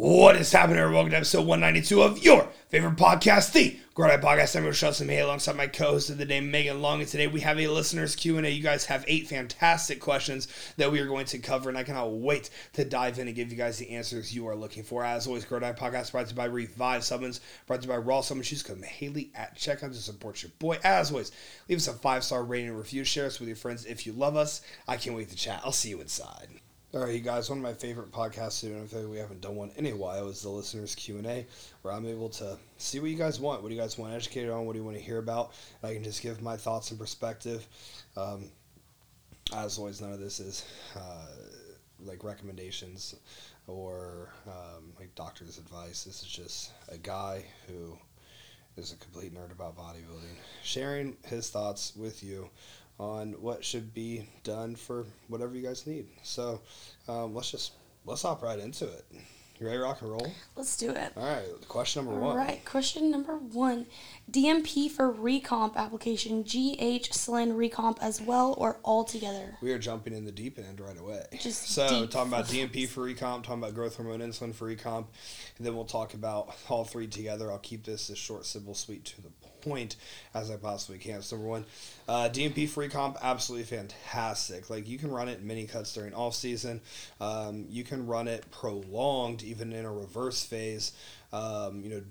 What is happening, everyone? Welcome to episode 192 of your favorite podcast, the Grow Diet Podcast. I'm your host, May, alongside my co-host of the day, Megan Long. And today we have a listeners Q&A. You guys have eight fantastic questions that we are going to cover, and I cannot wait to dive in and give you guys the answers you are looking for. As always, Grow Diet Podcast brought to you by Revive Supplements, brought to you by Raw Supplements. Choose code Haley at checkout to support your boy. As always, leave us a five-star rating and review. Share us with your friends if you love us. I can't wait to chat. I'll see you inside. All right, you guys. One of my favorite podcasts, and I feel like we haven't done one in a while, is the listeners Q and A, where I'm able to see what you guys want. What do you guys want educated on? What do you want to hear about? And I can just give my thoughts and perspective. Um, as always, none of this is uh, like recommendations or um, like doctor's advice. This is just a guy who is a complete nerd about bodybuilding, sharing his thoughts with you on what should be done for whatever you guys need. So um, let's just let's hop right into it. You ready to rock and roll? Let's do it. All right, question number All one. right, question number one. DMP for recomp application, GH Slen recomp as well or all together? We are jumping in the deep end right away. Just so talking about DMP for recomp, talking about growth hormone insulin for recomp, and then we'll talk about all three together. I'll keep this as short, simple, sweet, to the point as I possibly can. So number one, uh, DMP free comp, absolutely fantastic. Like you can run it in mini cuts during off season. Um, you can run it prolonged, even in a reverse phase. Um, you know,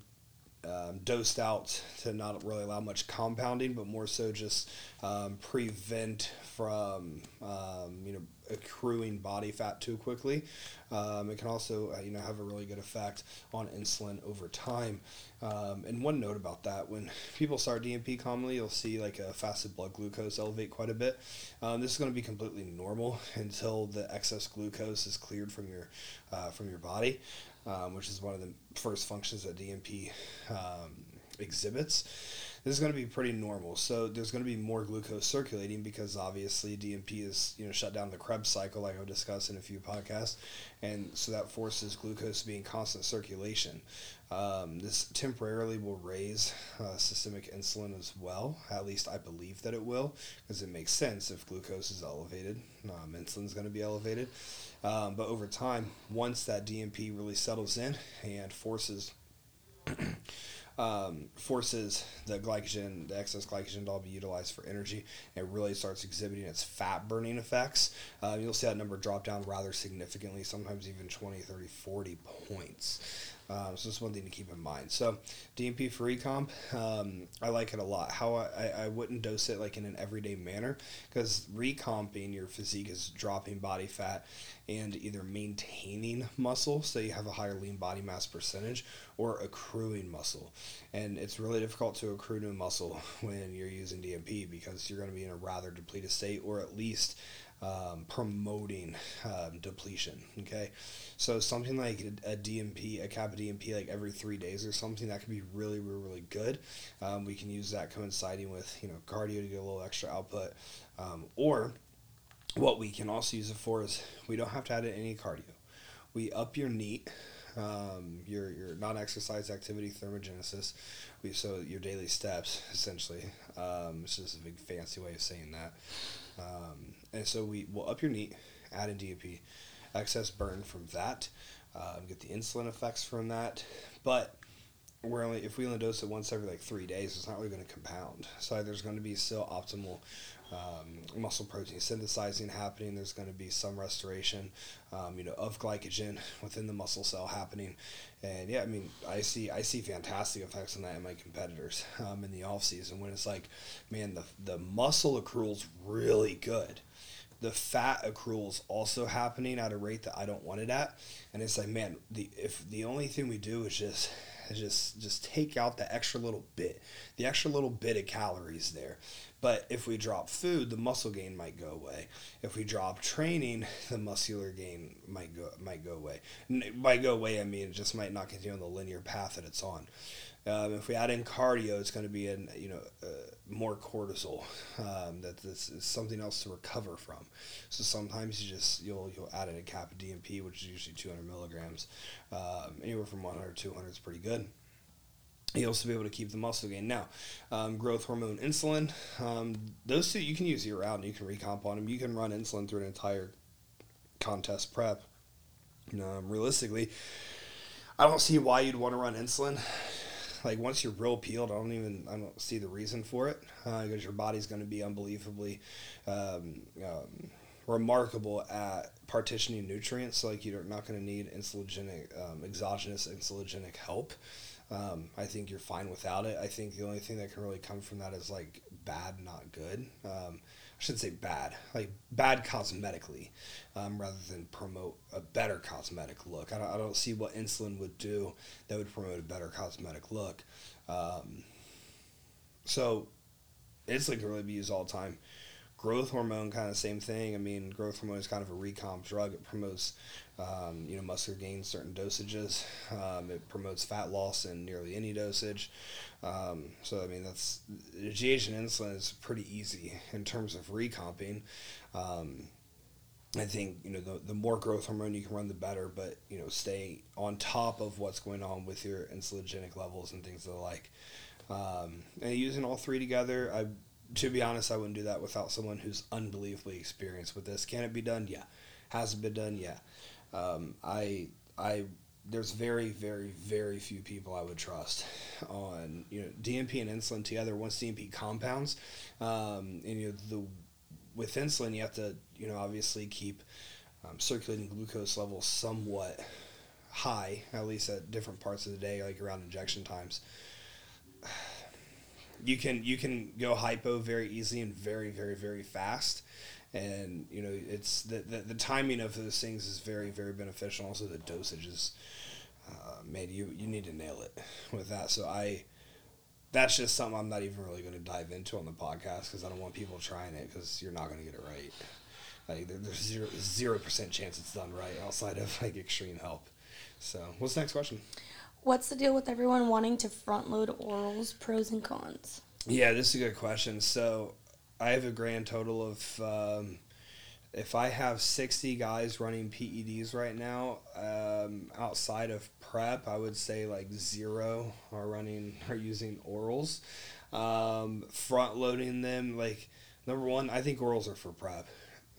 um, dosed out to not really allow much compounding, but more so just um, prevent from um, you know accruing body fat too quickly. Um, it can also uh, you know have a really good effect on insulin over time. Um, and one note about that: when people start DMP commonly, you'll see like a fasted blood glucose elevate quite a bit. Um, this is going to be completely normal until the excess glucose is cleared from your uh, from your body um, which is one of the first functions that DMP um, exhibits. This is going to be pretty normal. So there's going to be more glucose circulating because obviously DMP is you know shut down the Krebs cycle, like I've discussed in a few podcasts, and so that forces glucose to be in constant circulation. Um, this temporarily will raise uh, systemic insulin as well. At least I believe that it will, because it makes sense if glucose is elevated, um, insulin is going to be elevated. Um, but over time, once that DMP really settles in and forces um, forces the glycogen, the excess glycogen to all be utilized for energy, it really starts exhibiting its fat burning effects. Uh, you'll see that number drop down rather significantly, sometimes even 20, 30, 40 points. Um, so that's one thing to keep in mind. So DMP for recomp, um, I like it a lot. How I, I wouldn't dose it like in an everyday manner because recomping your physique is dropping body fat and either maintaining muscle, so you have a higher lean body mass percentage, or accruing muscle. And it's really difficult to accrue new muscle when you're using DMP because you're going to be in a rather depleted state, or at least um, promoting um, depletion. Okay, so something like a, a, DMP, a kappa DMP, like every three days or something that could be really, really, really good. Um, we can use that coinciding with you know cardio to get a little extra output, um, or what we can also use it for is we don't have to add in any cardio. We up your NEAT, um, your your non-exercise activity thermogenesis. We so your daily steps essentially. Um, it's just a big fancy way of saying that. Um, and so we will up your NEAT, add in DMP, excess burn from that, um, get the insulin effects from that. But we're only if we only dose it once every like three days, it's not really going to compound. So there's going to be still optimal um, muscle protein synthesizing happening. There's going to be some restoration, um, you know, of glycogen within the muscle cell happening, and yeah, I mean, I see I see fantastic effects on that in my competitors um, in the off season when it's like, man, the the muscle accrual's really good. The fat accrual's also happening at a rate that I don't want it at, and it's like, man, the if the only thing we do is just is just just take out the extra little bit, the extra little bit of calories there. But if we drop food, the muscle gain might go away. If we drop training, the muscular gain might go might go away. By go away, I mean it just might not continue on the linear path that it's on. Um, if we add in cardio, it's going to be in you know uh, more cortisol. Um, that this is something else to recover from. So sometimes you just you'll you'll add in a cap of DMP, which is usually 200 milligrams. Um, anywhere from 100 to 200 is pretty good. You'll also be able to keep the muscle gain. Now, um, growth hormone, insulin, um, those two you can use year round. You can recomp on them. You can run insulin through an entire contest prep. Um, realistically, I don't see why you'd want to run insulin. Like once you're real peeled, I don't even I don't see the reason for it because uh, your body's going to be unbelievably um, um, remarkable at partitioning nutrients. So like you're not going to need insulinogenic um, exogenous insulinogenic help. Um, I think you're fine without it. I think the only thing that can really come from that is like bad, not good. Um, I shouldn't say bad, like bad cosmetically, um, rather than promote a better cosmetic look. I don't, I don't see what insulin would do that would promote a better cosmetic look. Um, so, insulin can really be used all the time. Growth hormone, kind of same thing. I mean, growth hormone is kind of a recomp drug. It promotes, um, you know, muscular gain certain dosages. Um, it promotes fat loss in nearly any dosage. Um, so I mean that's GH and insulin is pretty easy in terms of recomping. Um, I think you know the, the more growth hormone you can run, the better. But you know, stay on top of what's going on with your insulinogenic levels and things of the like. Um, and using all three together, I to be honest, I wouldn't do that without someone who's unbelievably experienced with this. Can it be done? Yeah. Has it been done? Yeah. Um, I I there's very, very, very few people I would trust on you know DMP and insulin together. Once DMP compounds, um, and you know the with insulin you have to you know obviously keep um, circulating glucose levels somewhat high, at least at different parts of the day, like around injection times. You can you can go hypo very easily and very very very fast. And you know it's the, the, the timing of those things is very very beneficial. Also the dosage is uh, man you you need to nail it with that. So i that's just something i'm not even really going to dive into on the podcast because i don't want people trying it because you're not going to get it right. Like there, there's zero zero percent chance it's done right outside of like extreme help. So what's the next question what's the deal with everyone wanting to front load orals pros and cons yeah this is a good question so I have a grand total of um, if I have 60 guys running PEDs right now, um, outside of prep, I would say like zero are running are using orals. Um, front loading them, like number one, I think orals are for prep.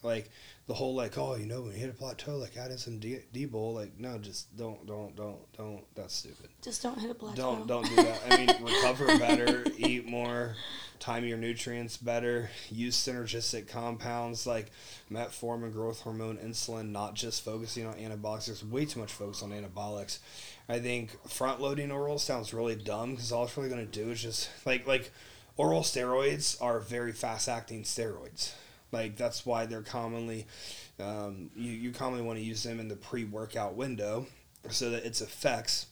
Like the whole like, oh, you know, when you hit a plateau, like add in some D, D-bol. Like, no, just don't, don't, don't, don't. That's stupid. Just don't hit a plateau. Don't, don't do that. I mean, recover better, eat more time your nutrients better, use synergistic compounds like metformin, growth hormone, insulin, not just focusing on anabolics. There's way too much focus on anabolics. I think front loading oral sounds really dumb because all it's really going to do is just like like oral steroids are very fast acting steroids. Like that's why they're commonly um, you, you commonly want to use them in the pre workout window so that its effects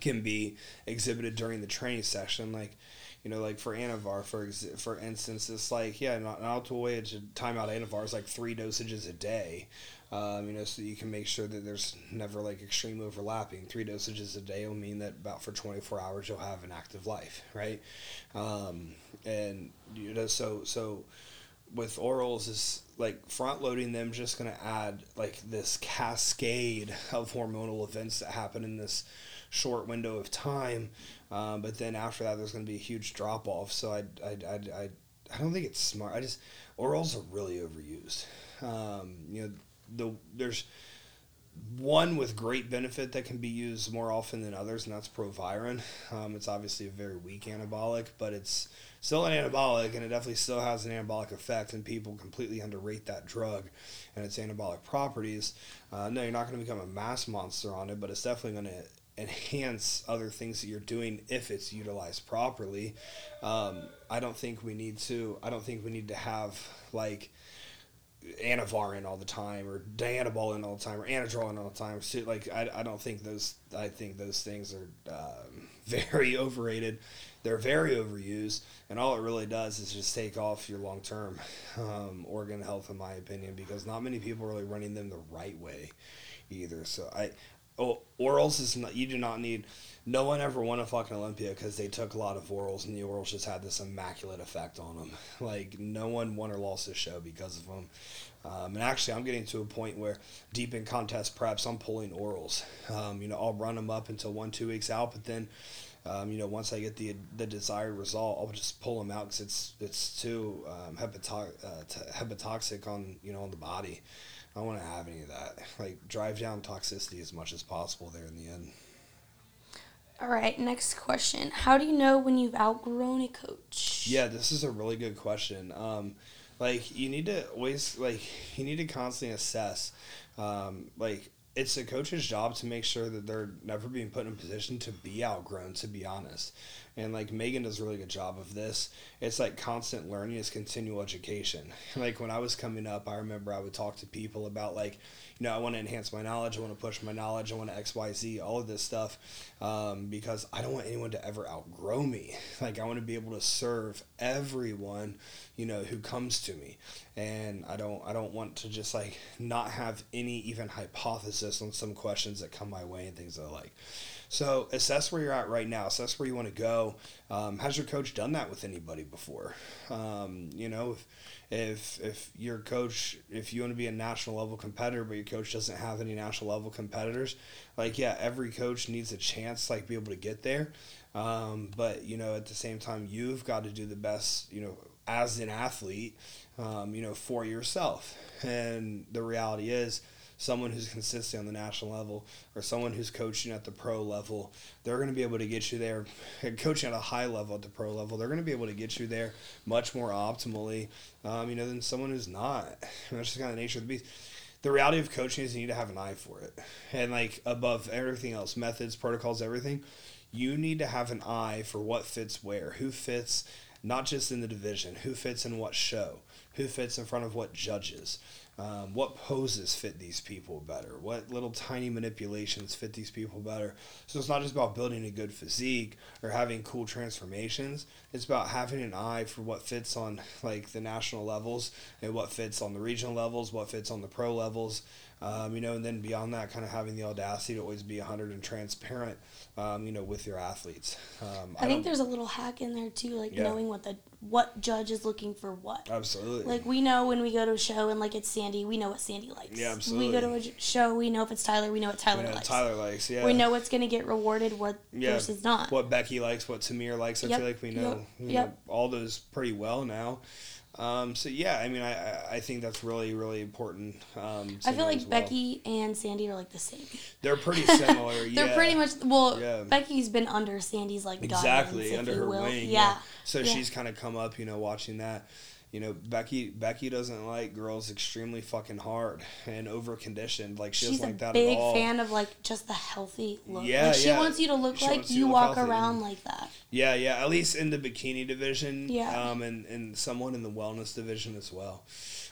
can be exhibited during the training session. Like you know, like for Anavar, for ex- for instance, it's like yeah, way to time out Anavar is like three dosages a day. Um, you know, so you can make sure that there's never like extreme overlapping. Three dosages a day will mean that about for 24 hours you'll have an active life, right? Um, and you know, so so with orals is like front loading them just going to add like this cascade of hormonal events that happen in this short window of time um, but then after that, there's going to be a huge drop off. So I, I, I, I, I don't think it's smart. I just orals are really overused. Um, you know, the there's one with great benefit that can be used more often than others, and that's Proviron. Um, it's obviously a very weak anabolic, but it's still an anabolic, and it definitely still has an anabolic effect. And people completely underrate that drug and its anabolic properties. Uh, no, you're not going to become a mass monster on it, but it's definitely going to enhance other things that you're doing if it's utilized properly. Um, I don't think we need to. I don't think we need to have like Anavar in all the time or Dianabol in all the time or Anadrol in all the time. Like I, I don't think those. I think those things are um, very overrated. They're very overused, and all it really does is just take off your long term um, organ health, in my opinion, because not many people are really running them the right way either. So I oh, orals is not. You do not need. No one ever won a fucking Olympia because they took a lot of orals, and the orals just had this immaculate effect on them. Like no one won or lost this show because of them. Um, and actually, I'm getting to a point where deep in contest preps, I'm pulling orals. Um, you know, I'll run them up until one two weeks out, but then. Um, you know, once I get the the desired result, I'll just pull them out because it's it's too um, hepatotoxic, uh, t- hepatotoxic on you know on the body. I don't want to have any of that. Like drive down toxicity as much as possible there in the end. All right, next question. How do you know when you've outgrown a coach? Yeah, this is a really good question. Um, like you need to always like you need to constantly assess. Um, like it's a coach's job to make sure that they're never being put in a position to be outgrown. To be honest, and like Megan does a really good job of this. It's like constant learning is continual education. Like when I was coming up, I remember I would talk to people about like, you know, I want to enhance my knowledge, I want to push my knowledge, I want to X Y Z, all of this stuff, um, because I don't want anyone to ever outgrow me. Like I want to be able to serve everyone, you know, who comes to me, and I don't I don't want to just like not have any even hypothesis on some questions that come my way and things that I like. So assess where you're at right now. Assess where you want to go. Um, has your coach done that with anybody before? Um, you know, if, if if your coach, if you want to be a national level competitor, but your coach doesn't have any national level competitors, like yeah, every coach needs a chance, like be able to get there. Um, but you know, at the same time, you've got to do the best. You know, as an athlete, um, you know, for yourself. And the reality is someone who's consistent on the national level or someone who's coaching at the pro level, they're going to be able to get you there. Coaching at a high level at the pro level, they're going to be able to get you there much more optimally, um, you know, than someone who's not. That's just kind of the nature of the beast. The reality of coaching is you need to have an eye for it, and like above everything else, methods, protocols, everything, you need to have an eye for what fits where, who fits not just in the division, who fits in what show, who fits in front of what judges. Um, what poses fit these people better? What little tiny manipulations fit these people better? So it's not just about building a good physique or having cool transformations. It's about having an eye for what fits on like the national levels and what fits on the regional levels, what fits on the pro levels. Um, you know, and then beyond that, kind of having the audacity to always be 100 and transparent, um, you know, with your athletes. Um, I, I think there's a little hack in there too, like yeah. knowing what the what judge is looking for what. Absolutely. Like we know when we go to a show and like it's Sandy, we know what Sandy likes. Yeah, absolutely. We go to a show, we know if it's Tyler, we know what Tyler likes. Tyler likes, yeah. We know what's gonna get rewarded, what yeah. versus not. What Becky likes, what Tamir likes. I yep. feel like we know, yep. yep. Know, all those pretty well now. Um, so yeah, I mean, I, I think that's really really important. Um, I feel like well. Becky and Sandy are like the same. They're pretty similar. They're yeah. pretty much well. Yeah. Becky's been under Sandy's like exactly guidance, under her will. wing. Yeah. yeah. So she's kind of come up, you know, watching that you know, Becky Becky doesn't like girls extremely fucking hard and over conditioned. Like she She's doesn't like that big at all. fan of like just the healthy look. Yeah, like, she yeah. wants you to look she like you, walk healthy. around like that. Yeah, yeah. At least in the bikini division. Yeah. Um, and and someone in the wellness division as well.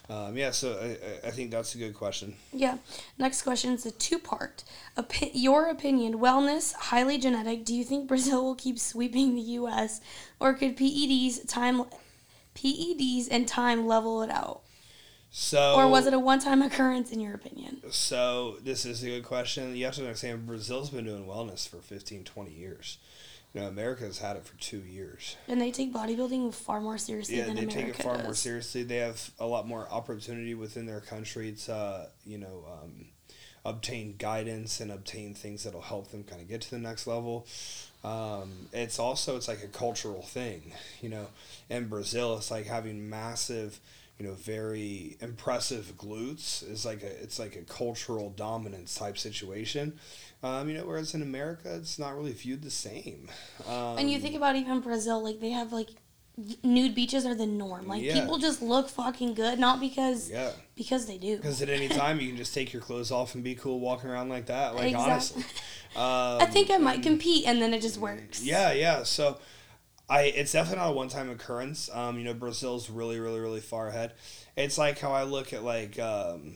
Um, yeah, so I, I think that's a good question. Yeah. Next question is a two part. Opi- your opinion, wellness, highly genetic. Do you think Brazil will keep sweeping the U.S. or could PEDs time PEDs and time level it out? So, or was it a one-time occurrence in your opinion? So this is a good question. You have to understand Brazil's been doing wellness for 15, 20 years. You know, America's had it for two years. And they take bodybuilding far more seriously yeah, than they America take it far does. more seriously. They have a lot more opportunity within their country to, you know, um, obtain guidance and obtain things that'll help them kind of get to the next level. Um, it's also it's like a cultural thing, you know. In Brazil, it's like having massive, you know, very impressive glutes is like a it's like a cultural dominance type situation. Um, you know, whereas in America, it's not really viewed the same. Um, and you think about even Brazil, like they have like nude beaches are the norm. Like yeah. people just look fucking good, not because yeah because they do. Because at any time you can just take your clothes off and be cool walking around like that. Like exactly. honestly, um, I think I might compete, and then it just works. Yeah, yeah. So. I, it's definitely not a one time occurrence. Um, you know, Brazil's really, really, really far ahead. It's like how I look at like um,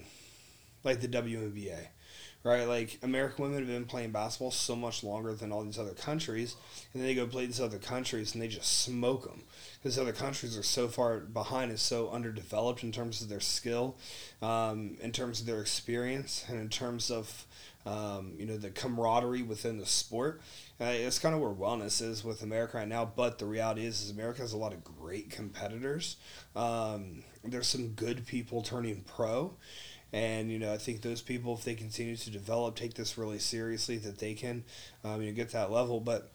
like the WNBA right? Like American women have been playing basketball so much longer than all these other countries, and then they go play these other countries and they just smoke them because other countries are so far behind and so underdeveloped in terms of their skill, um, in terms of their experience, and in terms of um, you know the camaraderie within the sport. Uh, it's kind of where wellness is with America right now. But the reality is, is America has a lot of great competitors. Um, there's some good people turning pro. And you know, I think those people, if they continue to develop, take this really seriously, that they can, um, you know, get that level. But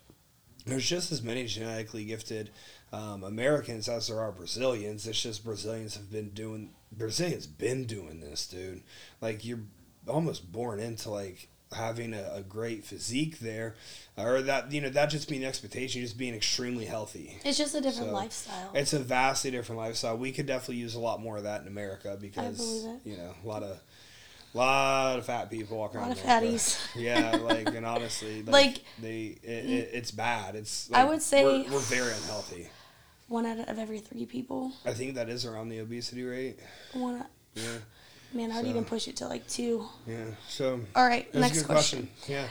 there's just as many genetically gifted um, Americans as there are Brazilians. It's just Brazilians have been doing Brazilians been doing this, dude. Like you're almost born into like having a, a great physique there, or that you know that just being expectation, just being extremely healthy. It's just a different So, lifestyle. It's a vastly different lifestyle. We could definitely use a lot more of that in America because you know a lot of lot of fat people walking A lot around. of fatties. Yeah, like and honestly, like, Like- they, it, it, it's bad. It's. Like, I would say- we're, we're very unhealthy. One out of every three people. I think that is around the obesity rate. One. Yeah, Man, I'd So- even push it to like two. yeah. So All right, next question. question. Yeah.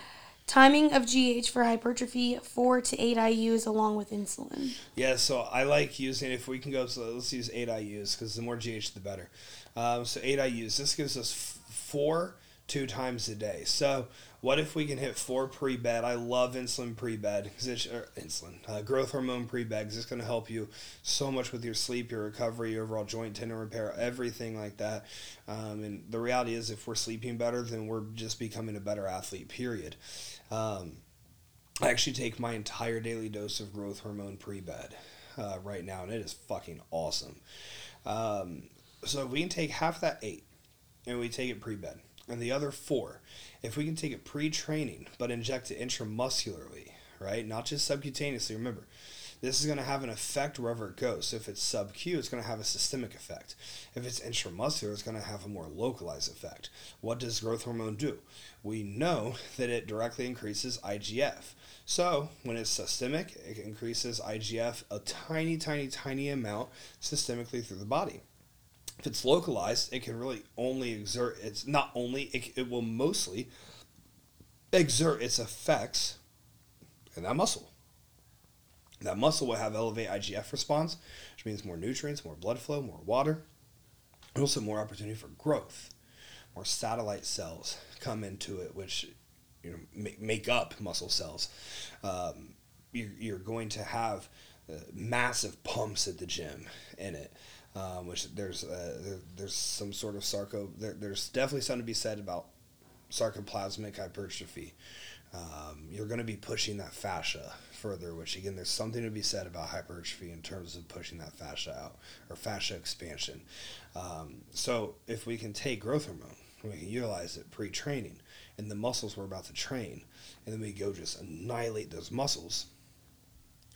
Timing of GH for hypertrophy: four to eight IU's along with insulin. Yeah, so I like using if we can go. So let's use eight IU's because the more GH, the better. Um, so eight IU's. This gives us f- four two times a day. So what if we can hit four pre bed? I love insulin pre bed because insulin uh, growth hormone pre bed because it's going to help you so much with your sleep, your recovery, your overall joint tendon repair, everything like that. Um, and the reality is, if we're sleeping better, then we're just becoming a better athlete. Period. Um, I actually take my entire daily dose of growth hormone pre bed uh, right now, and it is fucking awesome. Um, so if we can take half that eight, and we take it pre bed, and the other four, if we can take it pre training but inject it intramuscularly, right, not just subcutaneously. Remember, this is going to have an effect wherever it goes. So if it's sub Q, it's going to have a systemic effect. If it's intramuscular, it's going to have a more localized effect. What does growth hormone do? We know that it directly increases IGF. So when it's systemic, it increases IGF a tiny, tiny, tiny amount systemically through the body. If it's localized, it can really only exert its not only it, it will mostly exert its effects in that muscle. That muscle will have elevated IGF response, which means more nutrients, more blood flow, more water, and also more opportunity for growth. More satellite cells come into it, which you know make, make up muscle cells. Um, you're, you're going to have uh, massive pumps at the gym in it. Um, which there's uh, there, there's some sort of sarco. There, there's definitely something to be said about sarcoplasmic hypertrophy. Um, you're going to be pushing that fascia further, which again, there's something to be said about hypertrophy in terms of pushing that fascia out or fascia expansion. Um, so if we can take growth hormone, we can utilize it pre-training and the muscles we're about to train, and then we go just annihilate those muscles.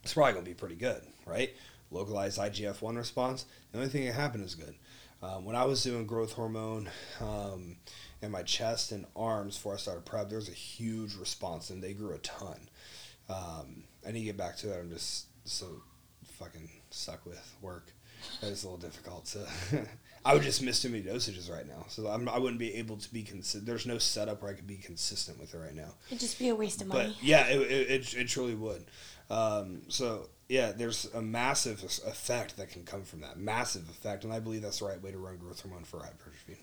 It's probably going to be pretty good, right? Localized IGF one response. The only thing that happened is good. Um, when I was doing growth hormone um, in my chest and arms before I started prep, there was a huge response, and they grew a ton. Um, I need to get back to it. I'm just so fucking stuck with work. That is a little difficult to. I would just miss too many dosages right now, so I'm, I wouldn't be able to be consistent. There's no setup where I could be consistent with it right now. It'd just be a waste of money. But yeah, it, it, it, it truly would. Um, so yeah, there's a massive effect that can come from that massive effect, and I believe that's the right way to run growth hormone for hypertrophy.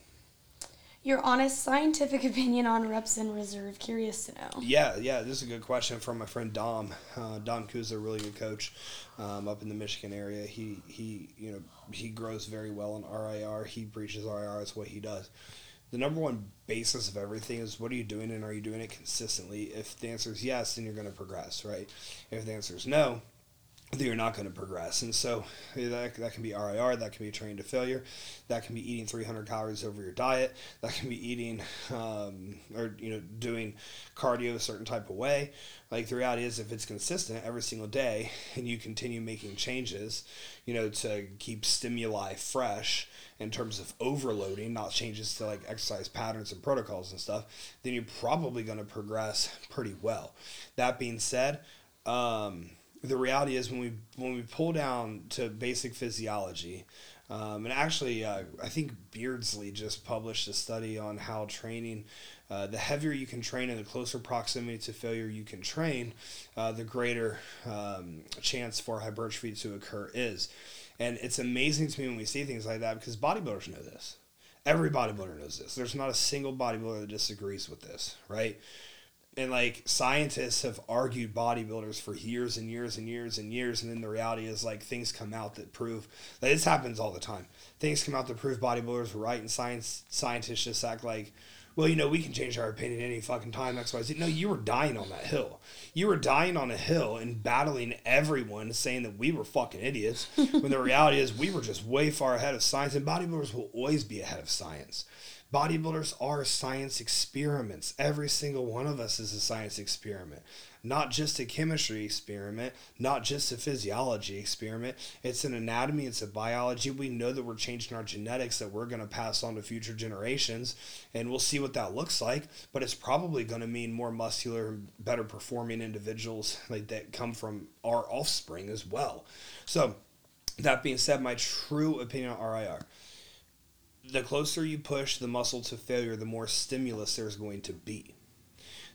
Your honest scientific opinion on reps in reserve. Curious to know. Yeah, yeah, this is a good question from my friend Dom. Uh, Dom Kuz, a really good coach um, up in the Michigan area. He he you know he grows very well in RIR. He preaches RIR. That's what he does. The number one basis of everything is what are you doing and are you doing it consistently? If the answer is yes, then you're going to progress, right? If the answer is no, then you're not going to progress. And so that, that can be RIR, that can be trained to failure, that can be eating 300 calories over your diet, that can be eating um, or you know doing cardio a certain type of way. Like the reality is, if it's consistent every single day and you continue making changes, you know, to keep stimuli fresh in terms of overloading, not changes to like exercise patterns and protocols and stuff, then you're probably going to progress pretty well. That being said, um, the reality is when we when we pull down to basic physiology, um, and actually uh, I think Beardsley just published a study on how training. Uh, the heavier you can train and the closer proximity to failure you can train, uh, the greater um, chance for hypertrophy to occur is. And it's amazing to me when we see things like that because bodybuilders know this. Every bodybuilder knows this. There's not a single bodybuilder that disagrees with this, right? And like scientists have argued bodybuilders for years and years and years and years and then the reality is like things come out that prove that this happens all the time things come out that prove bodybuilders were right and science scientists just act like well, you know, we can change our opinion any fucking time, X, Y, Z. No, you were dying on that hill. You were dying on a hill and battling everyone saying that we were fucking idiots. when the reality is we were just way far ahead of science, and bodybuilders will always be ahead of science. Bodybuilders are science experiments. Every single one of us is a science experiment. Not just a chemistry experiment, not just a physiology experiment. It's an anatomy, it's a biology. We know that we're changing our genetics that we're going to pass on to future generations, and we'll see what that looks like. But it's probably going to mean more muscular better performing individuals like that come from our offspring as well. So, that being said, my true opinion on RIR the closer you push the muscle to failure, the more stimulus there's going to be.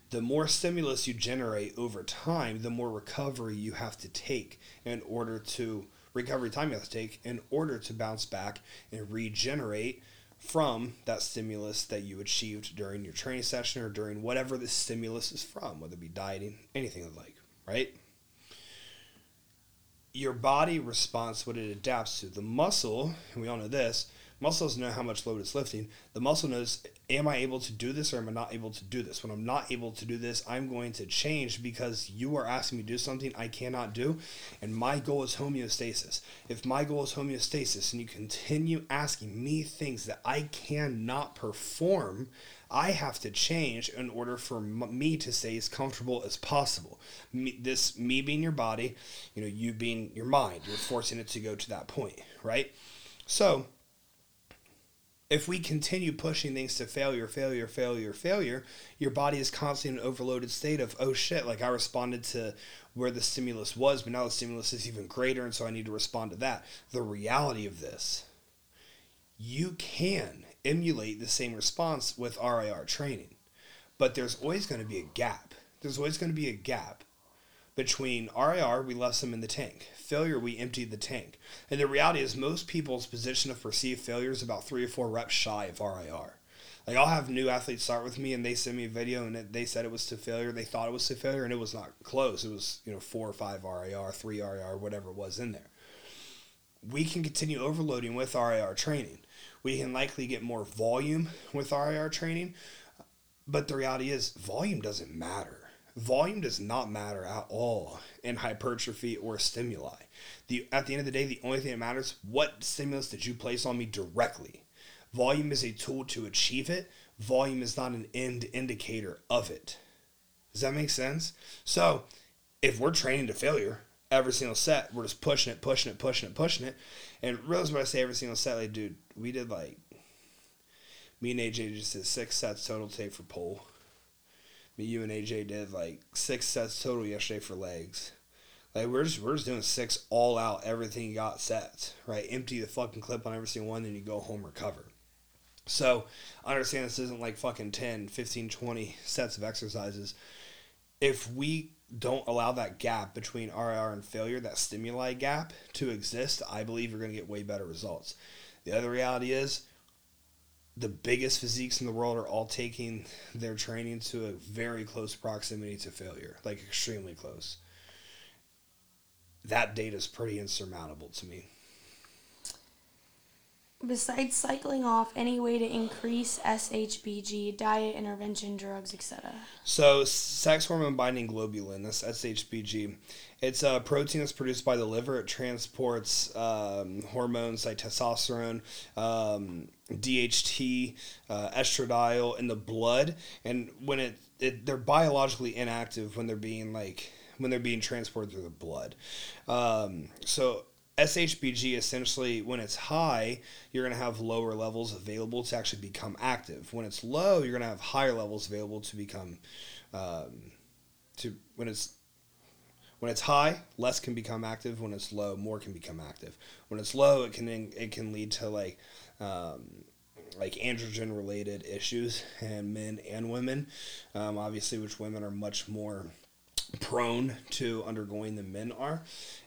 The more stimulus you generate over time, the more recovery you have to take in order to recovery time you have to take in order to bounce back and regenerate from that stimulus that you achieved during your training session or during whatever the stimulus is from, whether it be dieting, anything like, right? Your body responds to what it adapts to. The muscle, and we all know this, Muscle doesn't know how much load it's lifting. The muscle knows, am I able to do this or am I not able to do this? When I'm not able to do this, I'm going to change because you are asking me to do something I cannot do. And my goal is homeostasis. If my goal is homeostasis and you continue asking me things that I cannot perform, I have to change in order for me to stay as comfortable as possible. Me, this me being your body, you know, you being your mind, you're forcing it to go to that point, right? So if we continue pushing things to failure, failure, failure, failure, your body is constantly in an overloaded state of, oh shit, like I responded to where the stimulus was, but now the stimulus is even greater, and so I need to respond to that. The reality of this, you can emulate the same response with RIR training, but there's always going to be a gap. There's always going to be a gap between RIR, we left them in the tank. Failure, we emptied the tank. And the reality is, most people's position of perceived failure is about three or four reps shy of RIR. Like, I'll have new athletes start with me and they send me a video and they said it was to failure. They thought it was to failure and it was not close. It was, you know, four or five RIR, three RIR, whatever it was in there. We can continue overloading with RIR training. We can likely get more volume with RIR training, but the reality is, volume doesn't matter volume does not matter at all in hypertrophy or stimuli. The at the end of the day, the only thing that matters what stimulus did you place on me directly. Volume is a tool to achieve it. Volume is not an end indicator of it. Does that make sense? So, if we're training to failure every single set, we're just pushing it, pushing it, pushing it, pushing it. And realize what I say every single set, like, dude, we did like me and AJ just did six sets total take for pole me, you, and AJ did like six sets total yesterday for legs. Like we're just we're just doing six all out, everything you got sets, right? Empty the fucking clip on every single one, then you go home recover. So I understand this isn't like fucking 10, 15, 20 sets of exercises. If we don't allow that gap between RIR and failure, that stimuli gap to exist, I believe you're going to get way better results. The other reality is the biggest physiques in the world are all taking their training to a very close proximity to failure, like extremely close. That data is pretty insurmountable to me. Besides cycling off, any way to increase SHBG, diet, intervention, drugs, etc. So, sex hormone binding globulin, that's SHBG. It's a protein that's produced by the liver. It transports um, hormones like testosterone, um, DHT, uh, estradiol in the blood, and when it, it they're biologically inactive when they're being like when they're being transported through the blood. Um, so SHBG essentially, when it's high, you're going to have lower levels available to actually become active. When it's low, you're going to have higher levels available to become, um, to when it's when it's high, less can become active. When it's low, more can become active. When it's low, it can it can lead to like um, like androgen related issues in men and women. Um, obviously, which women are much more prone to undergoing than men are.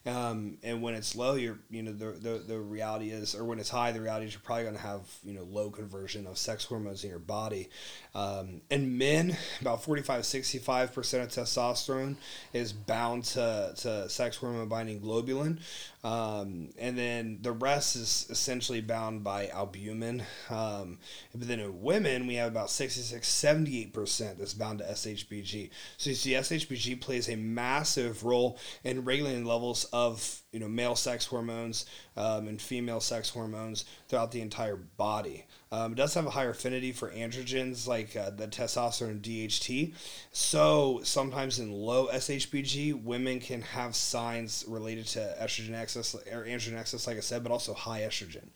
Um, and when it's low, you're you know the, the the reality is, or when it's high, the reality is you're probably going to have you know low conversion of sex hormones in your body. Um, in men, about 45 65 percent of testosterone is bound to, to sex hormone binding globulin, um, and then the rest is essentially bound by albumin. Um, but then in women, we have about 66 78 percent that's bound to SHBG. So you see, SHBG plays a massive role in regulating levels of you know male sex hormones um, and female sex hormones throughout the entire body. Um, it does have a higher affinity for androgens like uh, the testosterone and DHT. So sometimes in low SHBG, women can have signs related to estrogen excess or androgen excess, like I said, but also high estrogen,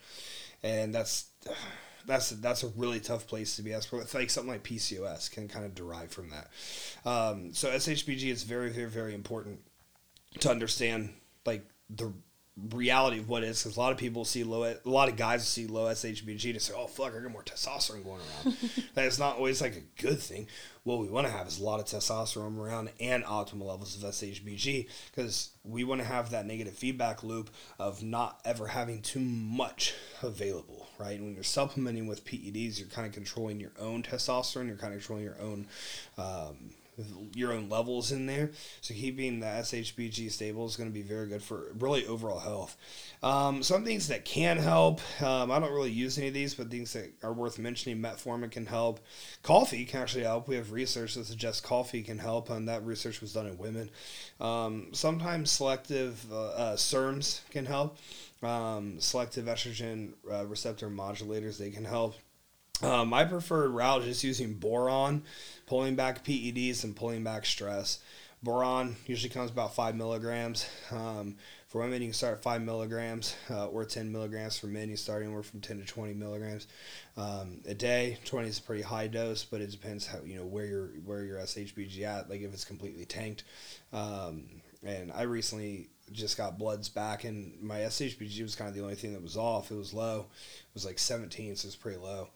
and that's that's that's a really tough place to be. That's like something like PCOS can kind of derive from that. Um, so SHBG is very very very important to understand like the reality of what it is because a lot of people see low a lot of guys see low SHBG to say oh fuck I got more testosterone going around. That is not always like a good thing. What we want to have is a lot of testosterone around and optimal levels of SHBG because we want to have that negative feedback loop of not ever having too much available right? And when you're supplementing with PEDs you're kind of controlling your own testosterone you're kind of controlling your own um, your own levels in there. So keeping the SHBG stable is going to be very good for really overall health. Um, some things that can help. Um, I don't really use any of these, but things that are worth mentioning. Metformin can help. Coffee can actually help. We have research that suggests coffee can help, and that research was done in women. Um, sometimes selective uh, uh, SERMs can help. Um, selective estrogen uh, receptor modulators they can help. Um, I prefer route just using boron, pulling back PEDs and pulling back stress. Boron usually comes about five milligrams. Um, for women, you can start five milligrams uh, or 10 milligrams. For men, you start anywhere from 10 to 20 milligrams um, a day. 20 is a pretty high dose, but it depends how you know where your where your SHBG at. Like if it's completely tanked. Um, and I recently just got bloods back, and my SHBG was kind of the only thing that was off. It was low. It was like 17, so it's pretty low.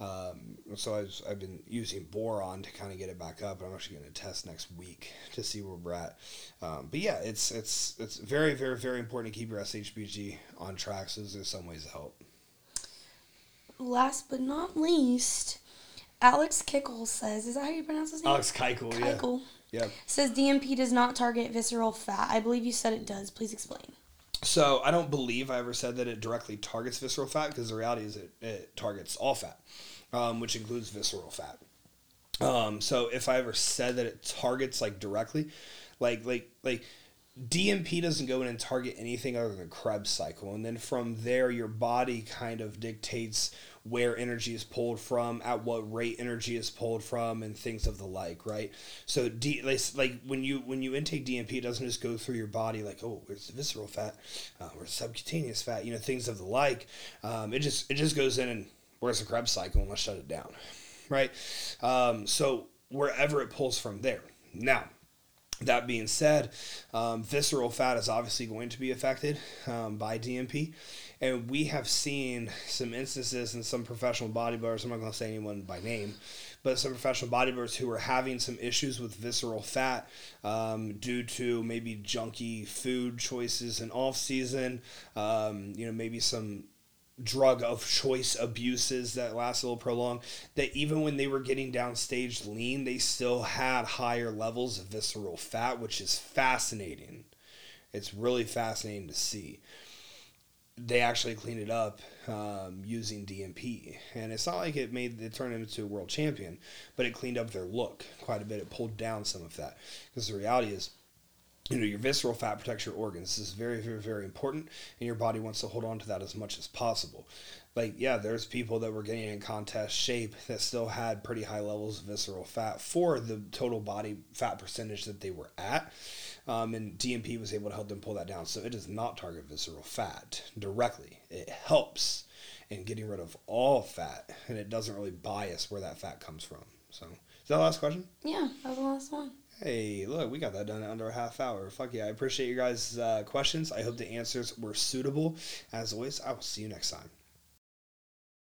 Um, so I have been using boron to kind of get it back up. I'm actually going to test next week to see where we're at. Um, but yeah, it's it's it's very very very important to keep your SHBG on track. So there's some ways to help. Last but not least, Alex Kickle says, "Is that how you pronounce his name?" Alex Keichel, Keichel. yeah. Yeah. Says DMP does not target visceral fat. I believe you said it does. Please explain. So I don't believe I ever said that it directly targets visceral fat because the reality is it, it targets all fat, um, which includes visceral fat. Um, so if I ever said that it targets like directly, like like like DNP doesn't go in and target anything other than Krebs cycle, and then from there your body kind of dictates where energy is pulled from, at what rate energy is pulled from, and things of the like, right? So, D, like when you when you intake DMP, it doesn't just go through your body like, oh, where's the visceral fat, uh, where's subcutaneous fat, you know, things of the like. Um, it just it just goes in and where's the Krebs cycle, and let's shut it down, right? Um, so wherever it pulls from there. Now, that being said, um, visceral fat is obviously going to be affected um, by DMP. And we have seen some instances in some professional bodybuilders, I'm not going to say anyone by name, but some professional bodybuilders who are having some issues with visceral fat um, due to maybe junky food choices in off season, um, you know, maybe some drug of choice abuses that last a little prolonged that even when they were getting downstage lean they still had higher levels of visceral fat which is fascinating it's really fascinating to see they actually cleaned it up um, using DMP. and it's not like it made it turned into a world champion, but it cleaned up their look quite a bit. It pulled down some of that because the reality is, you know, your visceral fat protects your organs. This is very, very, very important, and your body wants to hold on to that as much as possible. Like, yeah, there's people that were getting in contest shape that still had pretty high levels of visceral fat for the total body fat percentage that they were at um, and DMP was able to help them pull that down. So it does not target visceral fat directly. It helps in getting rid of all fat, and it doesn't really bias where that fat comes from. So is that the last question? Yeah, that was the last one. Hey, look, we got that done in under a half hour. Fuck yeah, I appreciate you guys' uh, questions. I hope the answers were suitable. As always, I will see you next time.